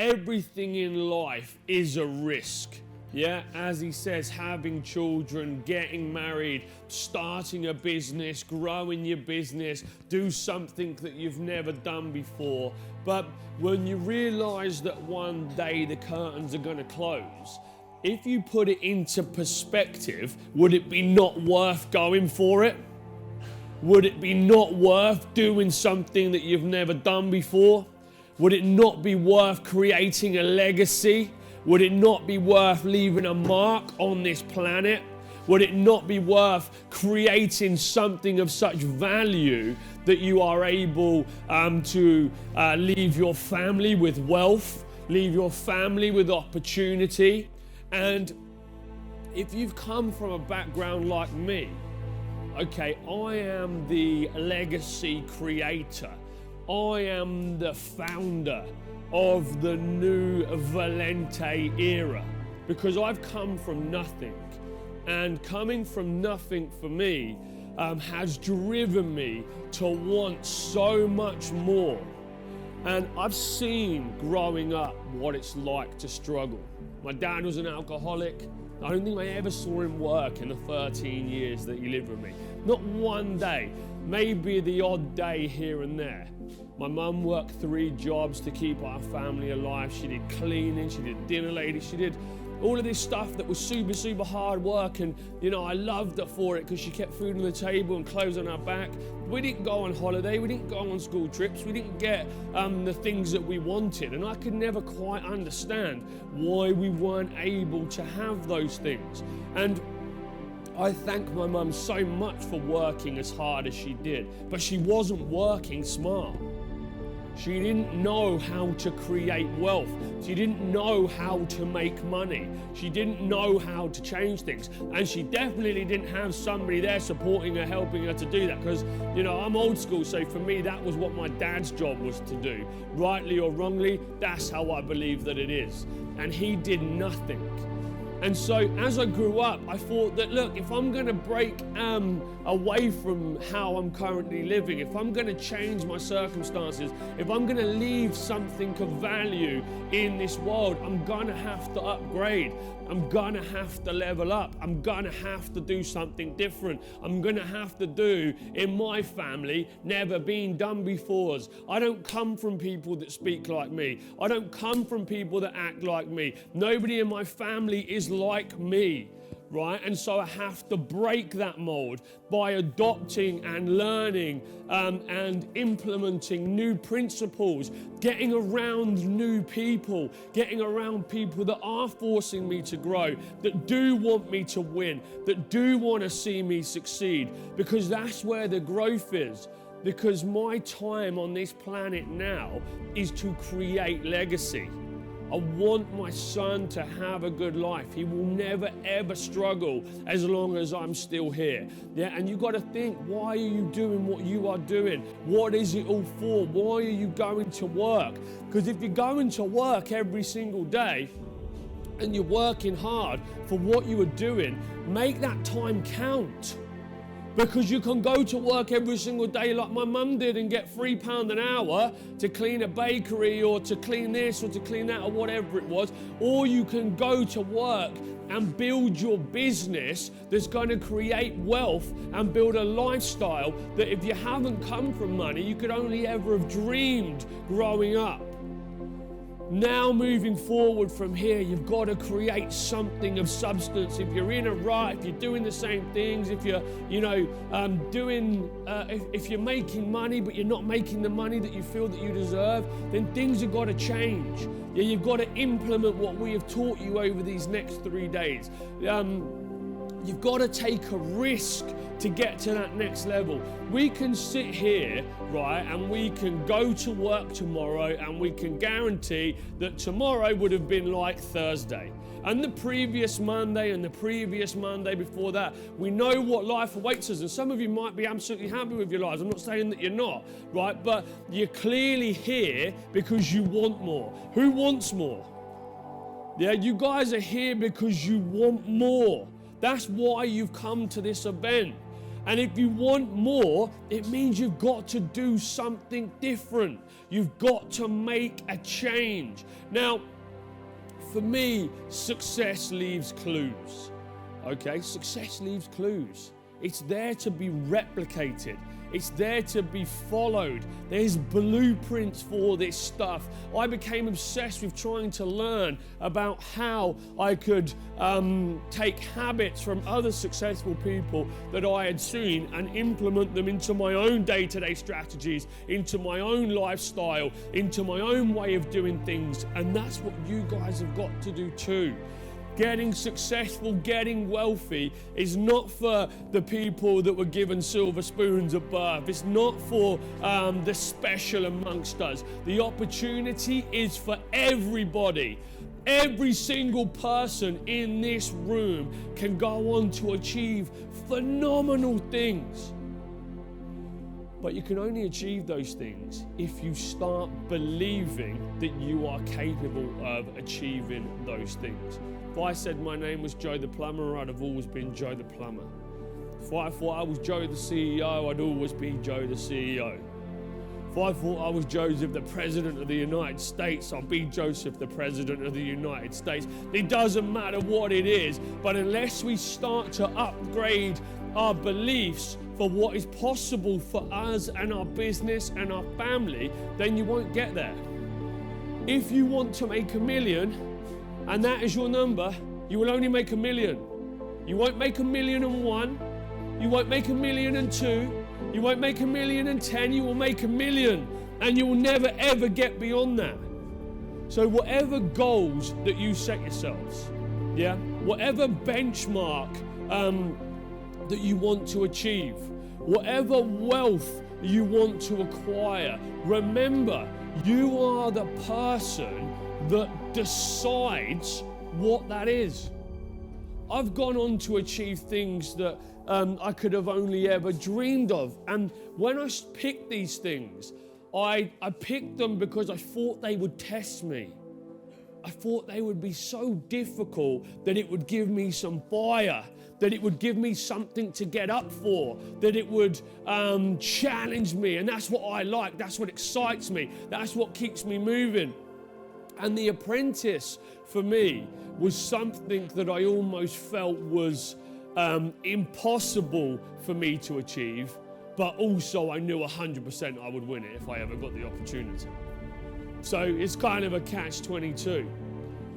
everything in life is a risk. Yeah, as he says, having children, getting married, starting a business, growing your business, do something that you've never done before. But when you realize that one day the curtains are going to close, if you put it into perspective, would it be not worth going for it? Would it be not worth doing something that you've never done before? Would it not be worth creating a legacy? Would it not be worth leaving a mark on this planet? Would it not be worth creating something of such value that you are able um, to uh, leave your family with wealth, leave your family with opportunity? And if you've come from a background like me, okay, I am the legacy creator. I am the founder of the new Valente era because I've come from nothing. And coming from nothing for me um, has driven me to want so much more. And I've seen growing up what it's like to struggle. My dad was an alcoholic. I don't think I ever saw him work in the 13 years that he lived with me. Not one day, maybe the odd day here and there. My mum worked three jobs to keep our family alive. She did cleaning, she did dinner lady, she did all of this stuff that was super, super hard work. And, you know, I loved her for it because she kept food on the table and clothes on our back. We didn't go on holiday, we didn't go on school trips, we didn't get um, the things that we wanted. And I could never quite understand why we weren't able to have those things. And I thank my mum so much for working as hard as she did, but she wasn't working smart. She didn't know how to create wealth. She didn't know how to make money. She didn't know how to change things. And she definitely didn't have somebody there supporting her, helping her to do that. Because, you know, I'm old school, so for me, that was what my dad's job was to do. Rightly or wrongly, that's how I believe that it is. And he did nothing. And so as I grew up, I thought that look, if I'm going to break um, away from how I'm currently living, if I'm going to change my circumstances, if I'm going to leave something of value in this world, I'm going to have to upgrade. I'm to have to level up. I'm to have to do something different. I'm to have to do in my family never been done before. I don't come from people that speak like me. I don't come from people that act like me. Nobody in my family is like me right? And so I have to break that mold by adopting and learning um, and implementing new principles, getting around new people, getting around people that are forcing me to grow, that do want me to win, that do want to see me succeed, because that's where the growth is. Because my time on this planet now is to create legacy. I want my son to have a good life. He will never ever struggle as long as I'm still here. Yeah, and you got to think, why are you doing what you are doing? What is it all for? Why are you going to work? Because if you're going to work every single day, and you're working hard for what you are doing, make that time count. Because you can go to work every single day like my mum did and get three pound an hour to clean a bakery or to clean this or to clean that or whatever it was. Or you can go to work and build your business that's going to create wealth and build a lifestyle that if you haven't come from money, you could only ever have dreamed growing up. Now, moving forward from here, you've got to create something of substance. If you're in a rut, if you're doing the same things, if you're, you know, um, doing, uh, if, if you're making money but you're not making the money that you feel that you deserve, then things have got to change. Yeah, you've got to implement what we have taught you over these next three days. Um, You've got to take a risk to get to that next level. We can sit here, right, and we can go to work tomorrow and we can guarantee that tomorrow would have been like Thursday. And the previous Monday and the previous Monday before that, we know what life awaits us. And some of you might be absolutely happy with your lives. I'm not saying that you're not, right? But you're clearly here because you want more. Who wants more? Yeah, you guys are here because you want more. That's why you've come to this event. And if you want more, it means you've got to do something different. You've got to make a change. Now, for me, success leaves clues. Okay, success leaves clues. It's there to be replicated. It's there to be followed. There's blueprints for this stuff. I became obsessed with trying to learn about how I could um, take habits from other successful people that I had seen and implement them into my own day to day strategies, into my own lifestyle, into my own way of doing things. And that's what you guys have got to do too getting successful, getting wealthy is not for the people that were given silver spoons birth. It's not for um, the special amongst us. The opportunity is for everybody. Every single person in this room can go on to achieve phenomenal things. But you can only achieve those things if you start believing that you are capable of achieving those things. If I said my name was Joe the Plumber, I'd have always been Joe the Plumber. If I thought I was Joe the CEO, I'd always be Joe the CEO. If I thought I was Joseph, the President of the United States, I'd be Joseph, the President of the United States. It doesn't matter what it is, but unless we start to upgrade our beliefs for what is possible for us and our business and our family, then you won't get there. If you want to make a million, and that is your number, you will only make a million. You won't make a million and one. You won't make a million and two. You won't make a million and ten. You will make a million. And you will never ever get beyond that. So, whatever goals that you set yourselves, yeah, whatever benchmark um, that you want to achieve, whatever wealth you want to acquire, remember you are the person that decides what that is. I've gone on to achieve things that um, I could have only ever dreamed of. And when I picked these things, I, I picked them because I thought they would test me. I thought they would be so difficult that it would give me some fire, that it would give me something to get up for, that it would um, challenge me. And that's what I like. That's what excites me. That's what keeps me moving. And The Apprentice for me was something that I almost felt was um, impossible for me to achieve, but also I knew 100% I would win it if I ever got the opportunity. So it's kind of a catch 22.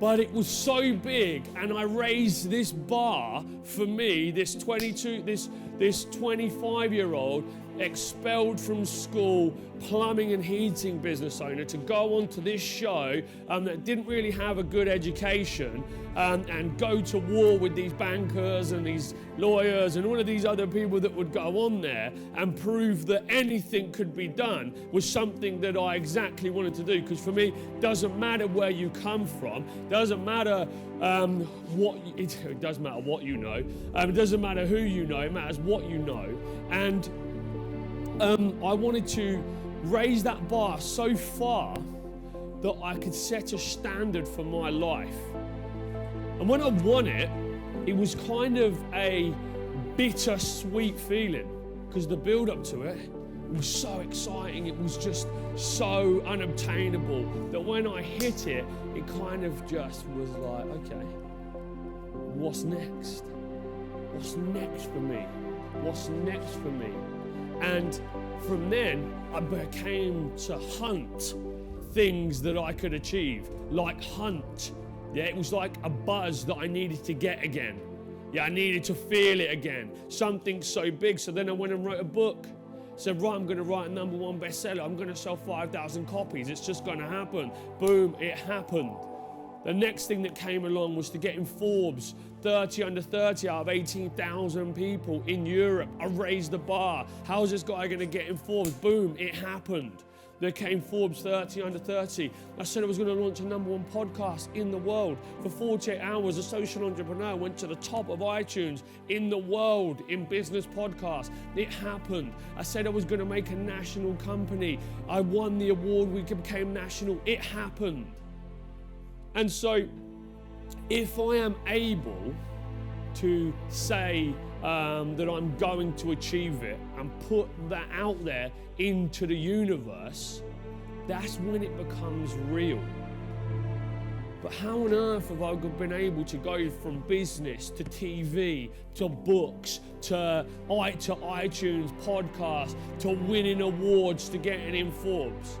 But it was so big, and I raised this bar for me, this 22, this this 25 year old expelled from school plumbing and heating business owner to go on to this show um, that didn't really have a good education um, and go to war with these bankers and these lawyers and all of these other people that would go on there and prove that anything could be done was something that I exactly wanted to do. Because for me doesn't matter where you come from doesn't matter um, what it, it, does matter what you know um, it doesn't matter who you know it matters what you know. And um, I wanted to raise that bar so far that I could set a standard for my life. And when I won it, it was kind of a bitter-sweet feeling because the build up to it was so exciting. It was just so unobtainable that when I hit it, it kind of just was like, okay, what's next? What's next for me? What's next for me? And from then, I became to hunt things that I could achieve, like hunt. Yeah, it was like a buzz that I needed to get again. Yeah, I needed to feel it again. Something so big. So then I went and wrote a book. Said, right, I'm going to write a number one bestseller. I'm going to sell 5,000 copies. It's just going to happen. Boom, it happened. The next thing that came along was to get in Forbes 30 under 30 out of 18,000 people in Europe. I raised the bar. How's this guy going to get in Forbes? Boom, it happened. There came Forbes 30 under 30. I said I was going to launch a number one podcast in the world. For 48 hours, a social entrepreneur went to the top of iTunes in the world in business podcasts. It happened. I said I was going to make a national company. I won the award. We became national. It happened. And so, if I am able to say um, that I'm going to achieve it and put that out there into the universe, that's when it becomes real. But how on earth have I been able to go from business to TV to books to, to iTunes podcast to winning awards to getting in Forbes?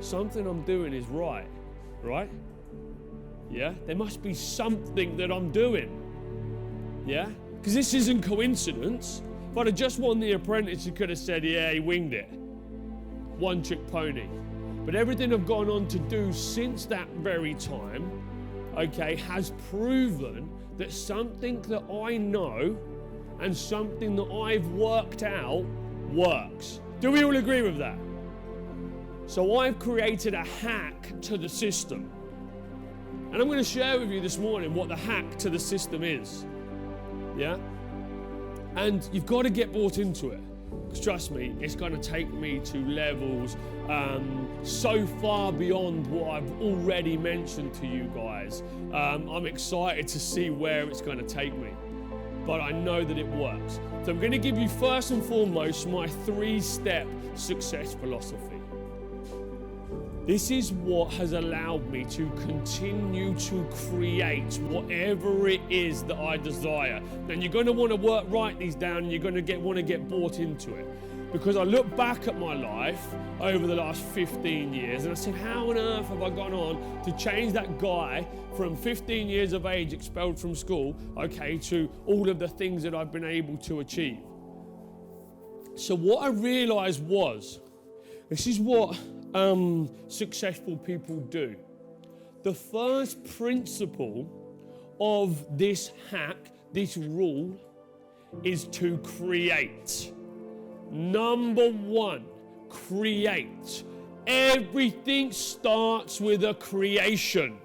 Something I'm doing is right, right? Yeah? There must be something that I'm doing. Yeah? Because this isn't coincidence. If I'd just won The Apprentice, you could have said, yeah, he winged it. One trick pony. But everything I've gone on to do since that very time, okay, has proven that something that I know and something that I've worked out works. Do we all agree with that? So I've created a hack to the system. And I'm going to share with you this morning what the hack to the system is. Yeah? And you've got to get bought into it. Because trust me, it's going to take me to levels um, so far beyond what I've already mentioned to you guys. Um, I'm excited to see where it's going to take me. But I know that it works. So I'm going to give you first and foremost my three step success philosophy. This is what has allowed me to continue to create whatever it is that I desire. And you're going to want to work, write these down, and you're going to get want to get bought into it. Because I look back at my life over the last 15 years and I said, How on earth have I gone on to change that guy from 15 years of age, expelled from school, okay, to all of the things that I've been able to achieve? So, what I realized was this is what um, successful people do. The first principle of this hack, this rule, is to create. Number one, create. Everything starts with a creation.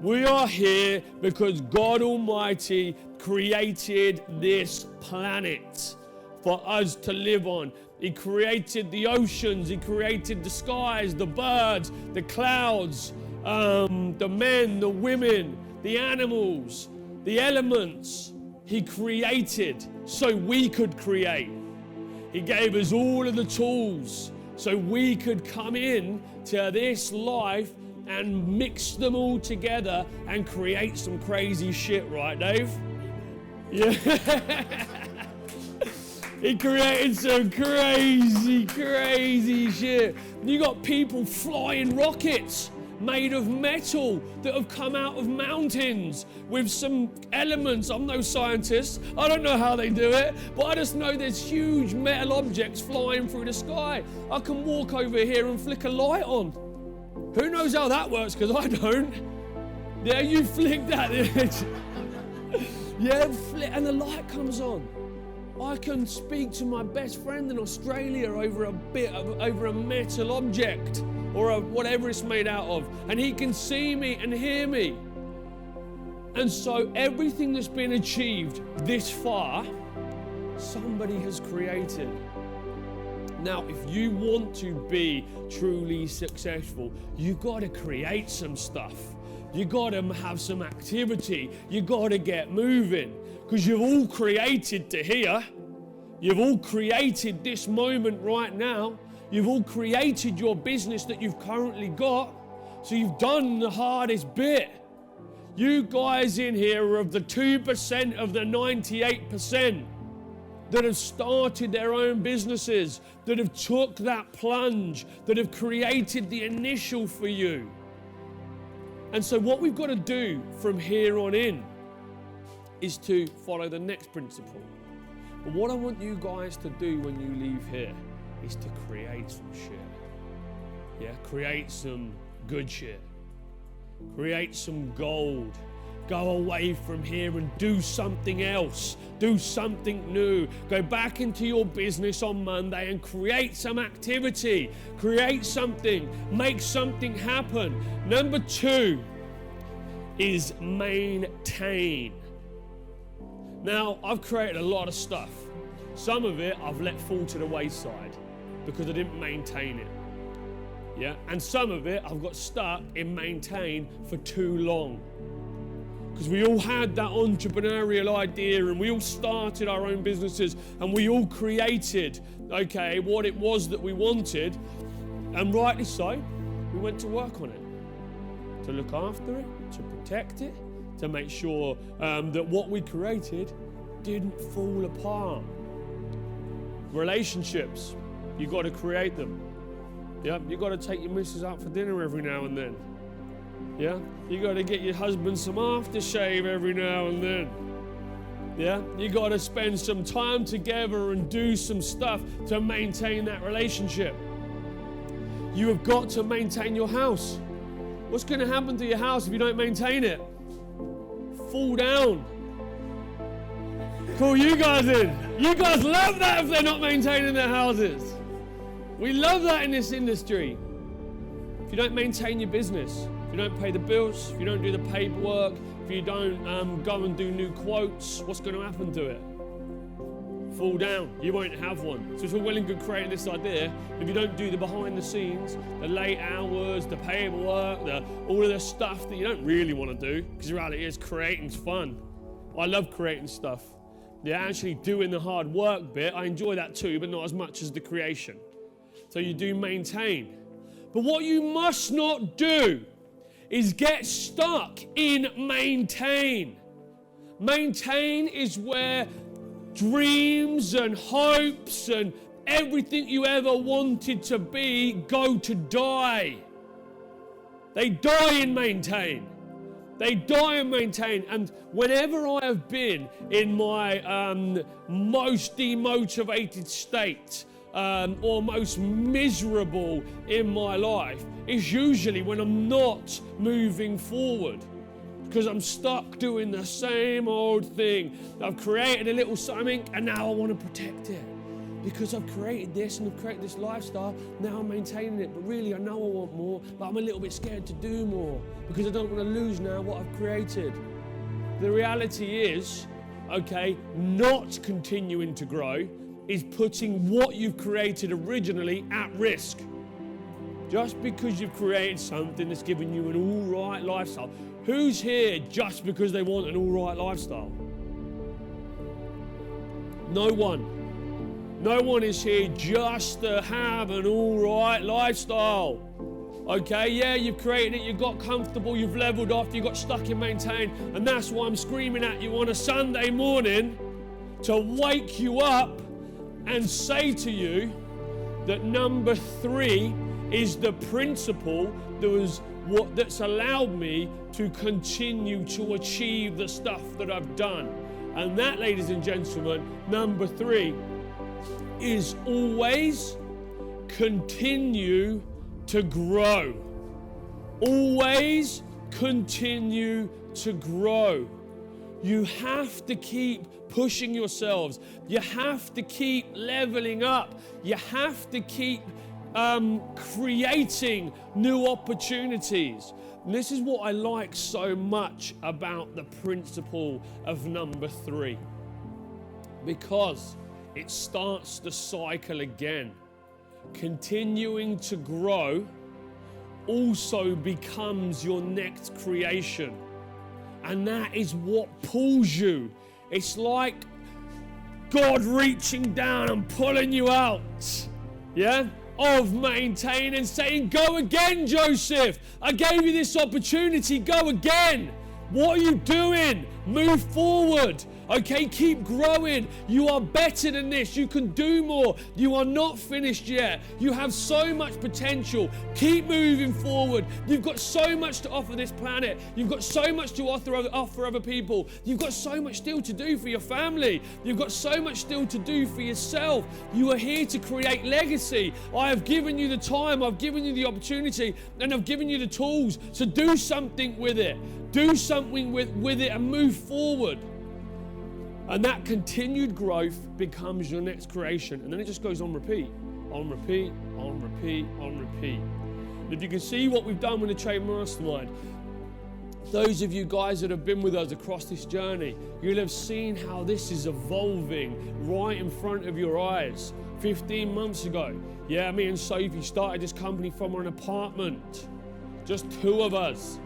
We are here because God Almighty created this planet for us to live on. He created the oceans, He created the skies, the birds, the clouds, um, the men, the women, the animals, the elements. He created so we could create. He gave us all of the tools so we could come in to this life and mix them all together and create some crazy shit, right, Dave? Yeah. He created some crazy, crazy shit. You got people flying rockets made of metal that have come out of mountains with some elements. I'm no scientist. I don't know how they do it, but I just know there's huge metal objects flying through the sky. I can walk over here and flick a light on. Who knows how that works? Because I don't. Yeah, you flick that. yeah, flick, and the light comes on. I can speak to my best friend in Australia over a bit of, over a metal object or a, whatever it's made out of, and he can see me and hear me. And so everything that's been achieved this far, somebody has created. Now, if you want to be truly successful, you've got to create some stuff. You've got to have some activity. You've got to get moving because you've all created to hear. You've all created this moment right now. You've all created your business that you've currently got. So you've done the hardest bit. You guys in here are of the 2% of the 98% that have started their own businesses, that have took that plunge, that have created the initial for you. And so what we've got to do from here on in is to follow the next principle. But what I want you guys to do when you leave here is to create some shit. Yeah, create some good shit. Create some gold. Go away from here and do something else. Do something new. Go back into your business on Monday and create some activity. Create something. Make something happen. Number two is maintain. Now, I've created a lot of stuff. Some of it I've let fall to the wayside because I didn't maintain it. Yeah, and some of it I've got stuck in maintain for too long. because we all had that entrepreneurial idea and we all started our own businesses and we all created, okay, what it was that we wanted. And rightly so, we went to work on it to look after it, to protect it, to make sure um, that what we created didn't fall apart. Relationships, you've got to create them. Yeah, you got to take your missus out for dinner every now and then. Yeah, you got to get your husband some aftershave every now and then. Yeah, you got to spend some time together and do some stuff to maintain that relationship. You have got to maintain your house. What's going to happen to your house if you don't maintain it? Fall down. Call you guys in. You guys love that if they're not maintaining their houses. We love that in this industry. If you don't maintain your business, if you don't pay the bills, if you don't do the paperwork, if you don't um, go and do new quotes, what's going to happen to it? Fall down. You won't have one. So it's all well and good creating this idea. If you don't do the behind the scenes, the late hours, the paperwork, the, all of the stuff that you don't really want to do, because the reality is creating's fun. I love creating stuff. Yeah, actually doing the hard work bit, I enjoy that too, but not as much as the creation. So you do maintain. But what you must not do is get stuck in maintain. Maintain is where dreams and hopes and everything you ever wanted to be go to die. They die in maintain. They die and maintain. And whenever I have been in my um, most demotivated state um, or most miserable in my life, it's usually when I'm not moving forward because I'm stuck doing the same old thing. I've created a little something and now I want to protect it because I've created this and I've created this lifestyle, now I'm maintaining it. But really, I know I want more, but I'm a little bit scared to do more because I don't want to lose now what I've created. The reality is, okay, not continuing to grow is putting what you've created originally at risk. Just because you've created something that's given you an all right lifestyle. Who's here just because they want an all right lifestyle? No one. No one is here just to have an all right lifestyle. Okay, yeah, you've created it, You've got comfortable, you've leveled off, You've got stuck in maintain, and that's why I'm screaming at you on a Sunday morning to wake you up and say to you that number three is the principle that was what that's allowed me to continue to achieve the stuff that I've done. And that, ladies and gentlemen, number three is always continue to grow. Always continue to grow. You have to keep pushing yourselves. You have to keep leveling up. You have to keep um, creating new opportunities. And this is what I like so much about the principle of number three. Because it starts the cycle again. Continuing to grow also becomes your next creation. And that is what pulls you. It's like God reaching down and pulling you out. Yeah? Of maintain and saying, Go again, Joseph. I gave you this opportunity. Go again. What are you doing? Move forward. Okay, keep growing. You are better than this. You can do more. You are not finished yet. You have so much potential. Keep moving forward. You've got so much to offer this planet. You've got so much to offer, offer other people. You've got so much still to do for your family. You've got so much still to do for yourself. You are here to create legacy. I have given you the time, I've given you the opportunity, and I've given you the tools to do something with it. Do something with, with it and move forward. And that continued growth becomes your next creation. And then it just goes on repeat, on repeat, on repeat, on repeat. And if you can see what we've done with the Trade Mastermind, those of you guys that have been with us across this journey, you'll have seen how this is evolving right in front of your eyes. 15 months ago, yeah, me and Sophie started this company from an apartment, just two of us.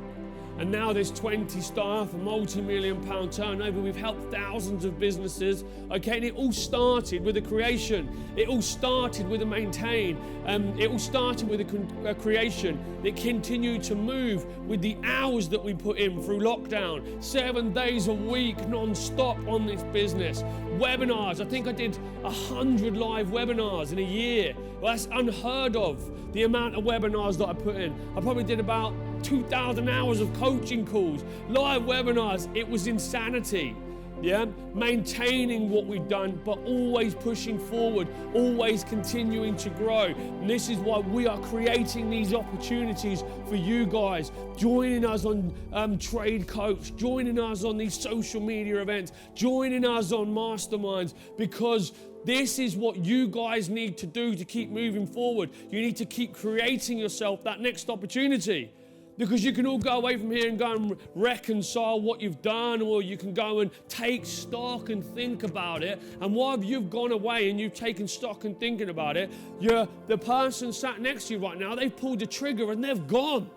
And now there's 20 staff, a multi-million pound turnover. We've helped thousands of businesses. Okay, and it all started with a creation. It all started with a maintain. Um, it all started with a, con- a creation that continued to move with the hours that we put in through lockdown, seven days a week, non-stop on this business. Webinars. I think I did a hundred live webinars in a year. Well, that's unheard of. The amount of webinars that I put in. I probably did about 2,000 hours of coaching calls, live webinars. It was insanity. Yeah, maintaining what we've done, but always pushing forward, always continuing to grow. And this is why we are creating these opportunities for you guys, joining us on um, Trade Coach, joining us on these social media events, joining us on masterminds, because this is what you guys need to do to keep moving forward. You need to keep creating yourself that next opportunity because you can all go away from here and go and reconcile what you've done, or you can go and take stock and think about it. And while you've gone away and you've taken stock and thinking about it, you're the person sat next to you right now, they've pulled the trigger and they've gone.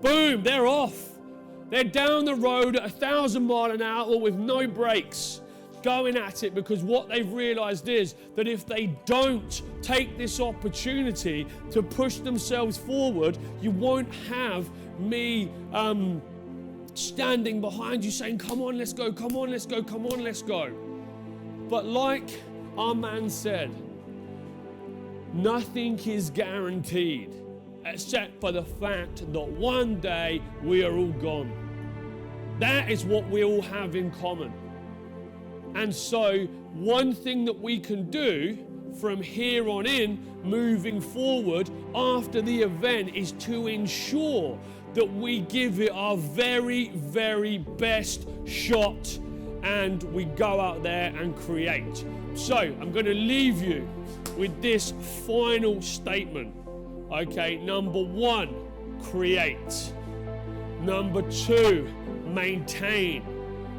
Boom, they're off. They're down the road at a thousand mile an hour or with no brakes going at it because what they've realized is that if they don't take this opportunity to push themselves forward, you won't have me um, standing behind you saying, Come on, let's go, come on, let's go, come on, let's go. But like our man said, nothing is guaranteed except for the fact that one day we are all gone. That is what we all have in common. And so, one thing that we can do from here on in, moving forward after the event, is to ensure that we give it our very, very best shot and we go out there and create. So, I'm going to leave you with this final statement. Okay, number one, create. Number two, maintain.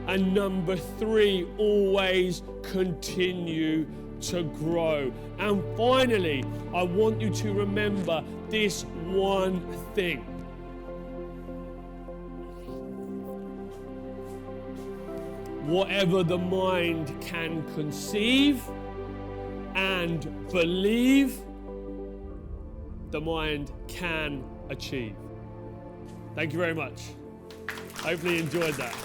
And number three, always continue to grow. And finally, I want you to remember this one thing. Whatever the mind can conceive and believe, the mind can achieve. Thank you very much. Hopefully, you enjoyed that.